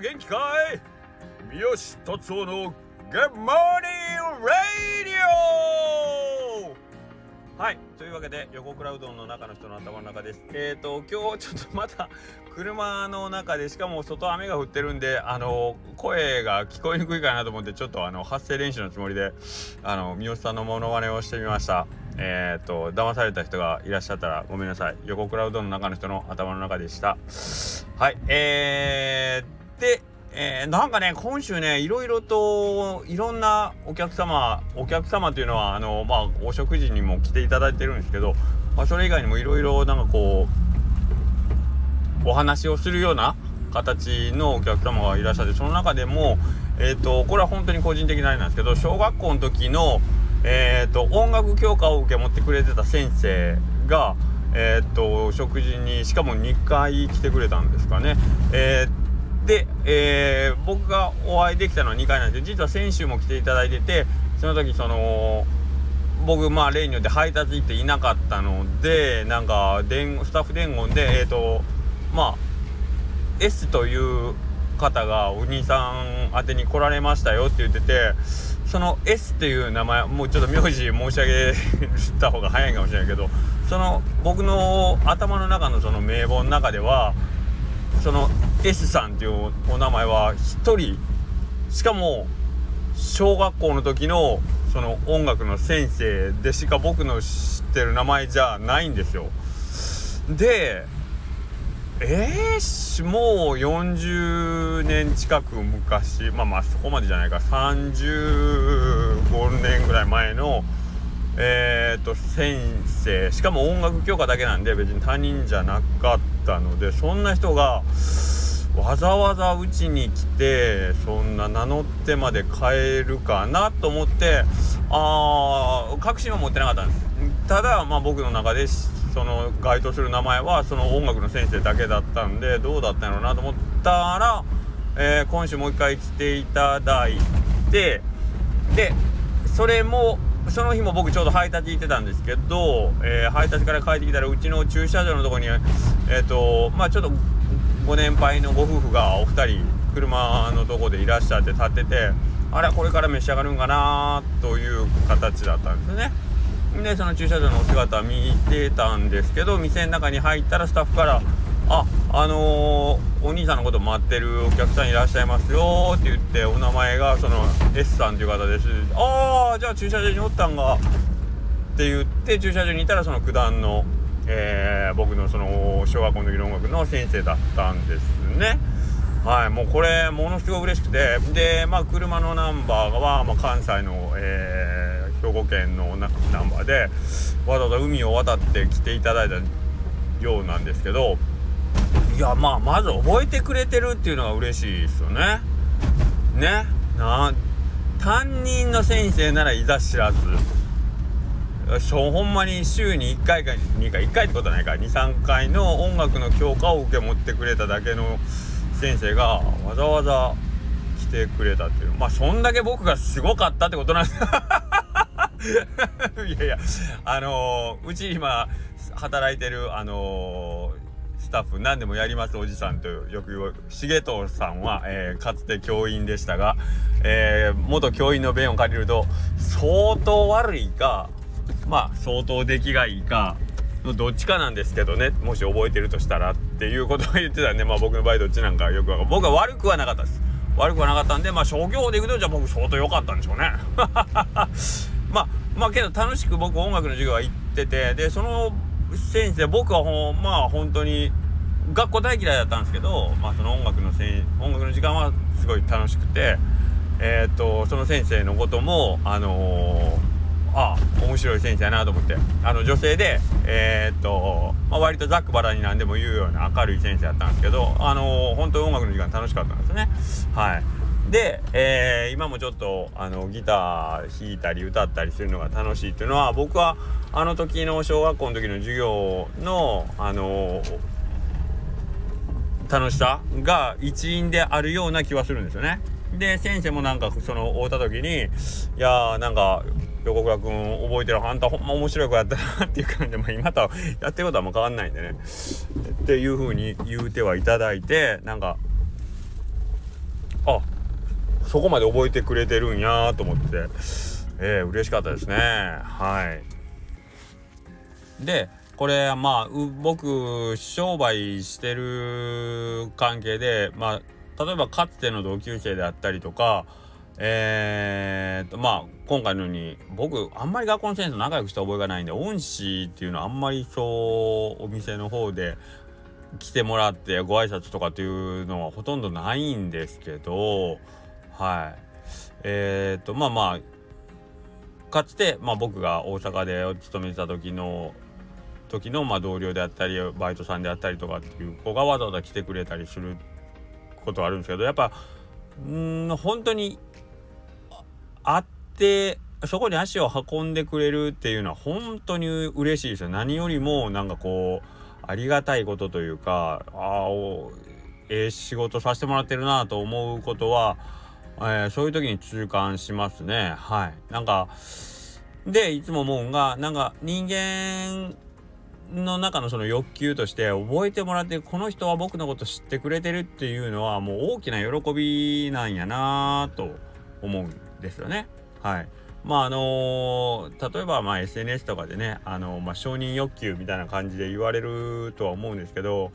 元気かい？三好達夫の Good Morning Radio はいというわけで横倉うどんの中の人の頭の中です。えっ、ー、と今日ちょっとまた車の中でしかも外雨が降ってるんであの声が聞こえにくいかなと思ってちょっとあの発声練習のつもりであの三好さんのモノマネをしてみました。えっ、ー、と騙された人がいらっしゃったらごめんなさい。横倉うどんの中の人の頭の中でした。はいえー、でえー、なんかね今週ねいろいろといろんなお客様お客様というのはあのまあお食事にも来ていただいてるんですけど、まあ、それ以外にもいろいろなんかこうお話をするような形のお客様がいらっしゃってその中でもえっ、ー、とこれは本当に個人的なあれなんですけど小学校の時のえっ、ー、と音楽教科を受け持ってくれてた先生がえっ、と食事にしかも2回来てくれたんですかね。えーで、えー、僕がお会いできたのは2回なんですけど実は先週も来ていただいててその時その僕まあ例によって配達行っていなかったのでなんかスタッフ伝言でえっ、ー、とまあ S という方がお兄さん宛てに来られましたよって言っててその S っていう名前もうちょっと名字申し上げた方が早いかもしれないけどその僕の頭の中のその名簿の中ではその S さんっていうお名前は1人。しかも小学校の時のその音楽の先生でしか僕の知ってる名前じゃないんですよ。でえー、もう40年近く昔まあまあそこまでじゃないか。35年ぐらい前のえーと、先生。しかも音楽教科だけなんで別に他人じゃなかったのでそんな人がわざわざうちに来てそんな名乗ってまで変えるかなと思ってあ確信は持ってなかったんです。ただまあ僕の中でその該当する名前はその音楽の先生だけだったんでどうだったんやろうなと思ったら、えー、今週もう一回来ていただいてでそれもその日も僕ちょうど配達行ってたんですけど、えー、配達から帰ってきたらうちの駐車場のとこにえっ、ー、とまあちょっとご年配のご夫婦がお二人車のとこでいらっしゃって立っててあれこれから召し上がるんかなという形だったんですね。でその駐車場のお姿見てたんですけど店の中に入ったらスタッフからああのー、お兄さんのこと待ってるお客さんいらっしゃいますよって言ってお名前がその S さんという方ですああじゃあ駐車場におったんがって言って駐車場にいたらその九段の、えー、僕のその小学校の時の音楽の先生だったんですね。はいもうこれものすごい嬉しくて。でまあ車のナンバーは、まあ、関西の、えー、兵庫県のナンバーでわざわざ海を渡って来ていただいたようなんですけどいやまあまず覚えてくれてるっていうのが嬉しいですよね。ね。な担任の先生ならいざ知らず。ほんまに週に1回か2回1回ってことはないか23回の音楽の教科を受け持ってくれただけの先生がわざわざ来てくれたっていう。まあそんだけ僕がすごかったってことなんです いやいやあのー、うち今働いてるあのースタッフ何でもやりますおじさんとよく言う重藤さんは、えー、かつて教員でしたが、えー、元教員の弁を借りると相当悪いかまあ相当出来がいいかのどっちかなんですけどねもし覚えてるとしたらっていうことを言ってたんでまあ僕の場合どっちなんかよくわかる僕は悪くはなかったです。悪くはなかったんでまあ商業でいくとじゃあ僕相当良かったんでしょうね。まあまあけど楽しく僕音楽の授業は行っててでその先生僕はほまあ本当に学校大嫌いだったんですけど、まあ、その音楽のせ音楽の時間はすごい楽しくて、えー、っとその先生のこともあのー、あ面白い先生やなと思って。あの女性でえー、っと、まあ、割とざっくばらに何でも言うような明るい先生やったんですけどあのー、本当音楽の時間楽しかったんですね。はい。で、えー、今もちょっとあのギター弾いたり歌ったりするのが楽しいっていうのは僕はあの時の小学校の時の授業のあの楽しさが一因であるような気はするんですよね。で先生もなんかその会うた時に「いやーなんか横倉君覚えてるあんたほんま面白い子やったな」っていう感じで、まあ、今とはやってることはもう変わんないんでね。っていう風に言うてはいただいてなんかあそこまで覚えてくれてるんやと思って。えー、嬉しかったですね。はい。でこれまあ僕商売してる関係でまあ例えばかつての同級生であったりとかえー、とまあ今回のように僕あんまり学校の先生と仲良くした覚えがないんで恩師っていうのはあんまりそうお店の方で来てもらってご挨拶とかっていうのはほとんどないんですけどはい。えっ、ー、とまあまあかつて、まあ、僕が大阪で勤めてた時の時のまあ同僚であったりバイトさんであったりとかっていう子がわざわざ来てくれたりすることはあるんですけどやっぱうん本当に会ってそこに足を運んでくれるっていうのは本当に嬉しいですよ。何よりもなんかこうありがたいことというかああええ仕事させてもらってるなと思うことは、えー、そういう時に痛感しますね。はい。なんかでいつも思うんがなんか人間の中のその欲求として覚えてもらってこの人は僕のこと知ってくれてるっていうのはもう大きな喜びなんやなと思うんですよね。はい。まああのー、例えばまあ SNS とかでね、あのー、まあ、承認欲求みたいな感じで言われるとは思うんですけど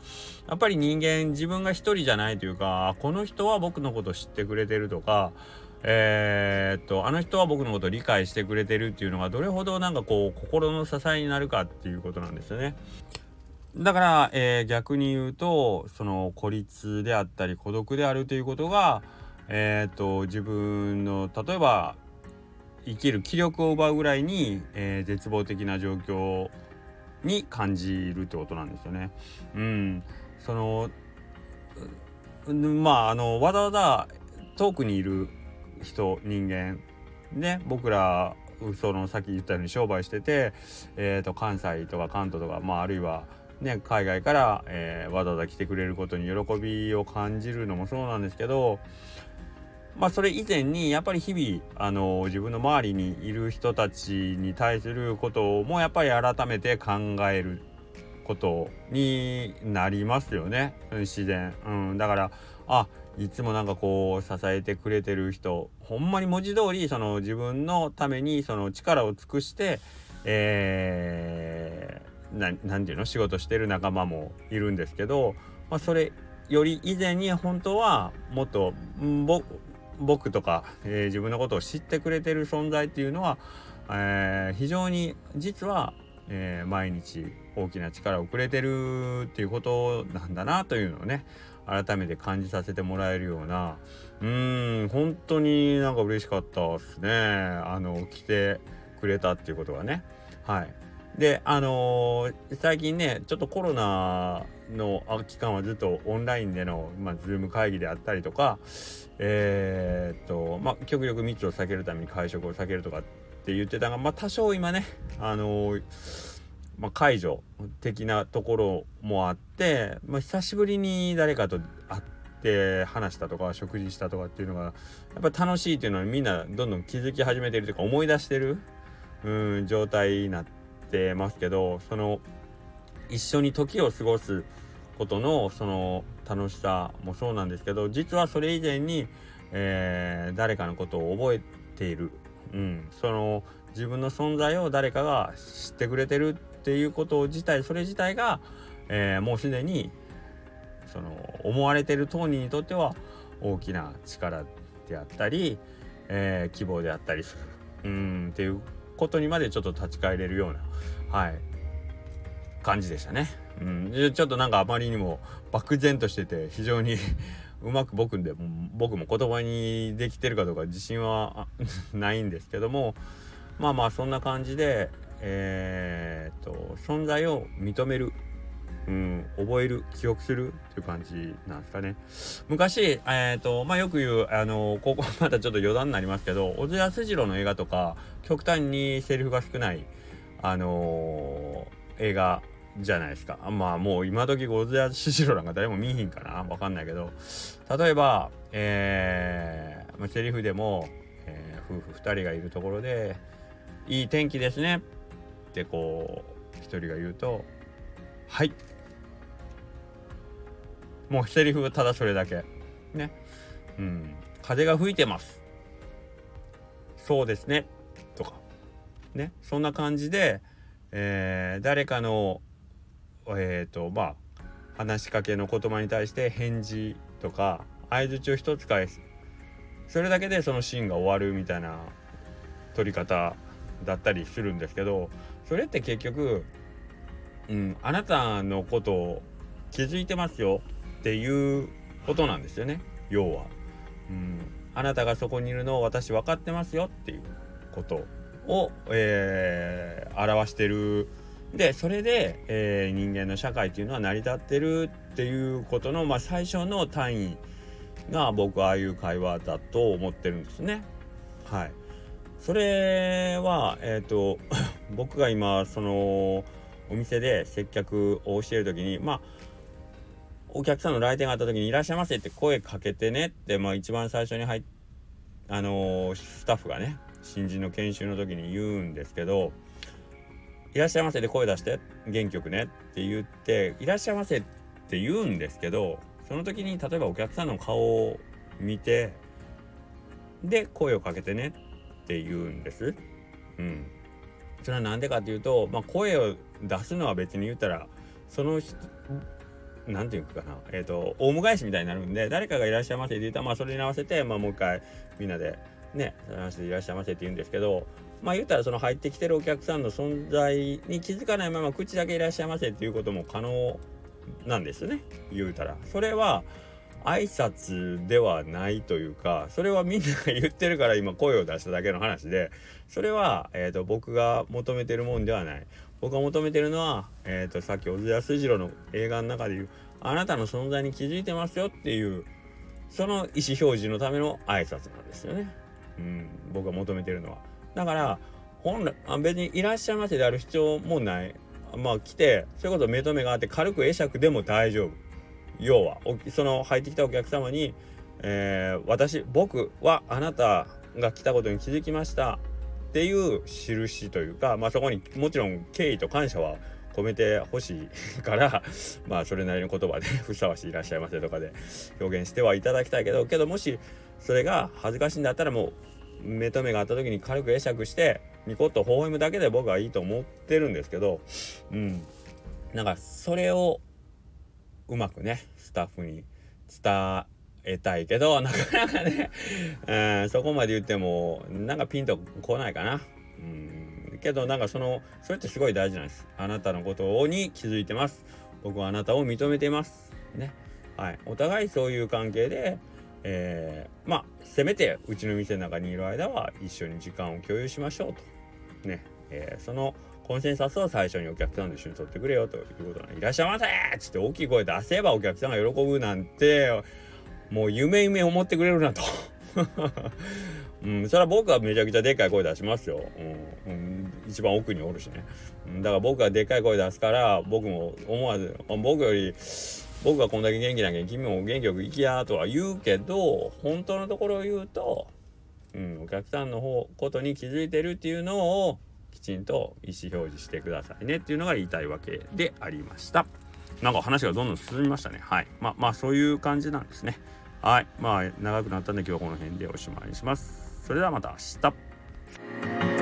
やっぱり人間自分が一人じゃないというかこの人は僕のこと知ってくれてるとかえー、っとあの人は僕のこと理解してくれてるっていうのがどれほどなんかこう心の支えになるかっていうことなんですよね。だから、えー、逆に言うとその孤立であったり孤独であるということが、えー、っと自分の例えば生きる気力を奪うぐらいに、えー、絶望的な状況に感じるってことなんですよね。うん、そのまああのわざわざ遠くにいる人人間ね僕らそのさっき言ったように商売してて、えーと、関西とか関東とか、まあ、あるいは、ね、海外から、えー、わざわざ来てくれることに喜びを感じるのもそうなんですけどまあそれ以前にやっぱり日々あの自分の周りにいる人たちに対することもやっぱり改めて考えることになりますよね。自然、うん、だからあいつもなんかこう支えてくれてる人ほんまに文字通りその自分のためにその力を尽くしてえー、ななんていうの仕事してる仲間もいるんですけど、まあ、それより以前に本当はもっと僕とか、えー、自分のことを知ってくれてる存在っていうのは、えー、非常に実は、えー、毎日大きな力をくれてるっていうことなんだなというのをね改めて感じさせてもらえるようなうん本当になんか嬉しかったですね。あの来てくれたっていうことがね。はい。であのー、最近ねちょっとコロナの期間はずっとオンラインでの、まあ、ズーム会議であったりとかえー、っとまあ極力密を避けるために会食を避けるとかって言ってたがまあ多少今ねあのーまあ、解除的なところもあって、まあ、久しぶりに誰かと会って話したとか食事したとかっていうのがやっぱ楽しいっていうのはみんなどんどん気づき始めてるというか思い出してるうん状態になってますけどその一緒に時を過ごすことのその楽しさもそうなんですけど実はそれ以前に、えー、誰かのことを覚えている、うん、その自分の存在を誰かが知ってくれてるっていうこと自体それ自体が、えー、もうすでにその思われてる当人にとっては大きな力であったり、えー、希望であったりする。うん。っていうことにまでちょっと立ち返れるようなはい。感じでしたね。うん、ちょっとなんかあまりにも漠然としてて非常に うまく僕で僕も言葉にできてるかどうか自信は ないんですけどもまあまあそんな感じでえー、っと存在を認める、うん、覚える記憶するっていう感じなんですかね昔、えーとまあ、よく言うあのここ またちょっと余談になりますけど小津安二郎の映画とか極端にセリフが少ないあのー、映画じゃないですか。まあもう今時小津安二郎なんか誰も見ひんかな。わかんないけど。例えばえー、まあ、セリフでも、えー、夫婦2人がいるところで「いい天気ですね」ってこう一人が言うと「はい」もうセリフただそれだけ。ね。うん。風が吹いてます。そうですね。とか。ね。そんな感じで、えー、誰かのえ、ー、とまあ話しかけの言葉に対して返事とか相づちを一つ返すそれだけでそのシーンが終わるみたいな撮り方だったりするんですけどそれって結局、うん、あなたのことを気づいてますよっていうことなんですよね要は、うん。あなたがそこにいるのを私分かってますよっていうことを、えー、表してる。でそれで、えー、人間の社会っていうのは成り立ってるっていうことの、まあ、最初の単位が僕はああいう会話だと思ってるんですね。はい。それは、えっ、ー、と僕が今そのお店で接客をしている時にまあお客さんの来店があった時に「いらっしゃいませ」って声かけてねって、まあ、一番最初に入っあのー、スタッフがね新人の研修の時に言うんですけど「いらっしゃいませ」で声出して元気よくねって言って「いらっしゃいませ」って言うんですけどその時に例えばお客さんの顔を見てで声をかけてねって言うんです。うん。それは何でかっていうと、まあ、声を出すのは別に言ったらその何て言うかなえっ、ー、とオウム返しみたいになるんで誰かがいらっしゃいませって言ったらまあそれに合わせて、まあ、もう一回みんなでね話でいらっしゃいませって言うんですけどまあ言ったらその入ってきてるお客さんの存在に気づかないまま口だけいらっしゃいませっていうことも可能なんですね。言うたら。それは挨拶ではないというかそれはみんなが言ってるから今声を出しただけの話でそれは、えーと、僕が求めてるもんではない。僕が求めてるのは、えーと、さっき小津安二郎の映画の中で言うあなたの存在に気づいてますよっていうその意思表示のための挨拶なんですよね、うん、僕が求めてるのは。だから本来別にいらっしゃいませである必要もない。まあ来てそういうこと目と目があって軽く会釈でも大丈夫。要はその入ってきたお客様に、えー、私僕はあなたが来たことに気づきました。っていう印というか、まあ、そこにもちろん敬意と感謝は込めてほしいから まあそれなりの言葉で ふさわしいいらっしゃいませとかで表現してはいただきたいけどけどもしそれが恥ずかしいんだったらもう目と目があった時に軽く会釈してニコッと微笑むだけで僕はいいと思ってるんですけどうんなんかそれをうまくねスタッフに伝えたいけどなかなかね、うん、そこまで言ってもなんかピンとこないかな。うんけどなんかそのそれってすごい大事なんです。あなたのことに気づいてます。僕はあなたを認めています。ね。はい。お互いそういう関係で、えー、まあせめてうちの店の中にいる間は一緒に時間を共有しましょうと。ね。えー、そのコンセンサスを最初にお客さんと一緒に取ってくれよということなんいらっしゃいませっつって大きい声出せばお客さんが喜ぶなんてもう夢夢思ってくれるなと うん、それは僕はめちゃくちゃでっかい声出しますよ、うん、うん、一番奥におるしね、うん、だから僕がでっかい声出すから僕も思わず僕より僕がこんだけ元気なきゃ君も元気よく生きやとは言うけど本当のところを言うと、うん、お客さんの方ことに気づいてるっていうのをきちんと意思表示してくださいねっていうのが言いたいわけでありました。なんか話がどんどん進みましたね。はい。まあまあそういう感じなんですね。はい。まあ長くなったんで今日はこの辺でおしまいにします。それではまた明日。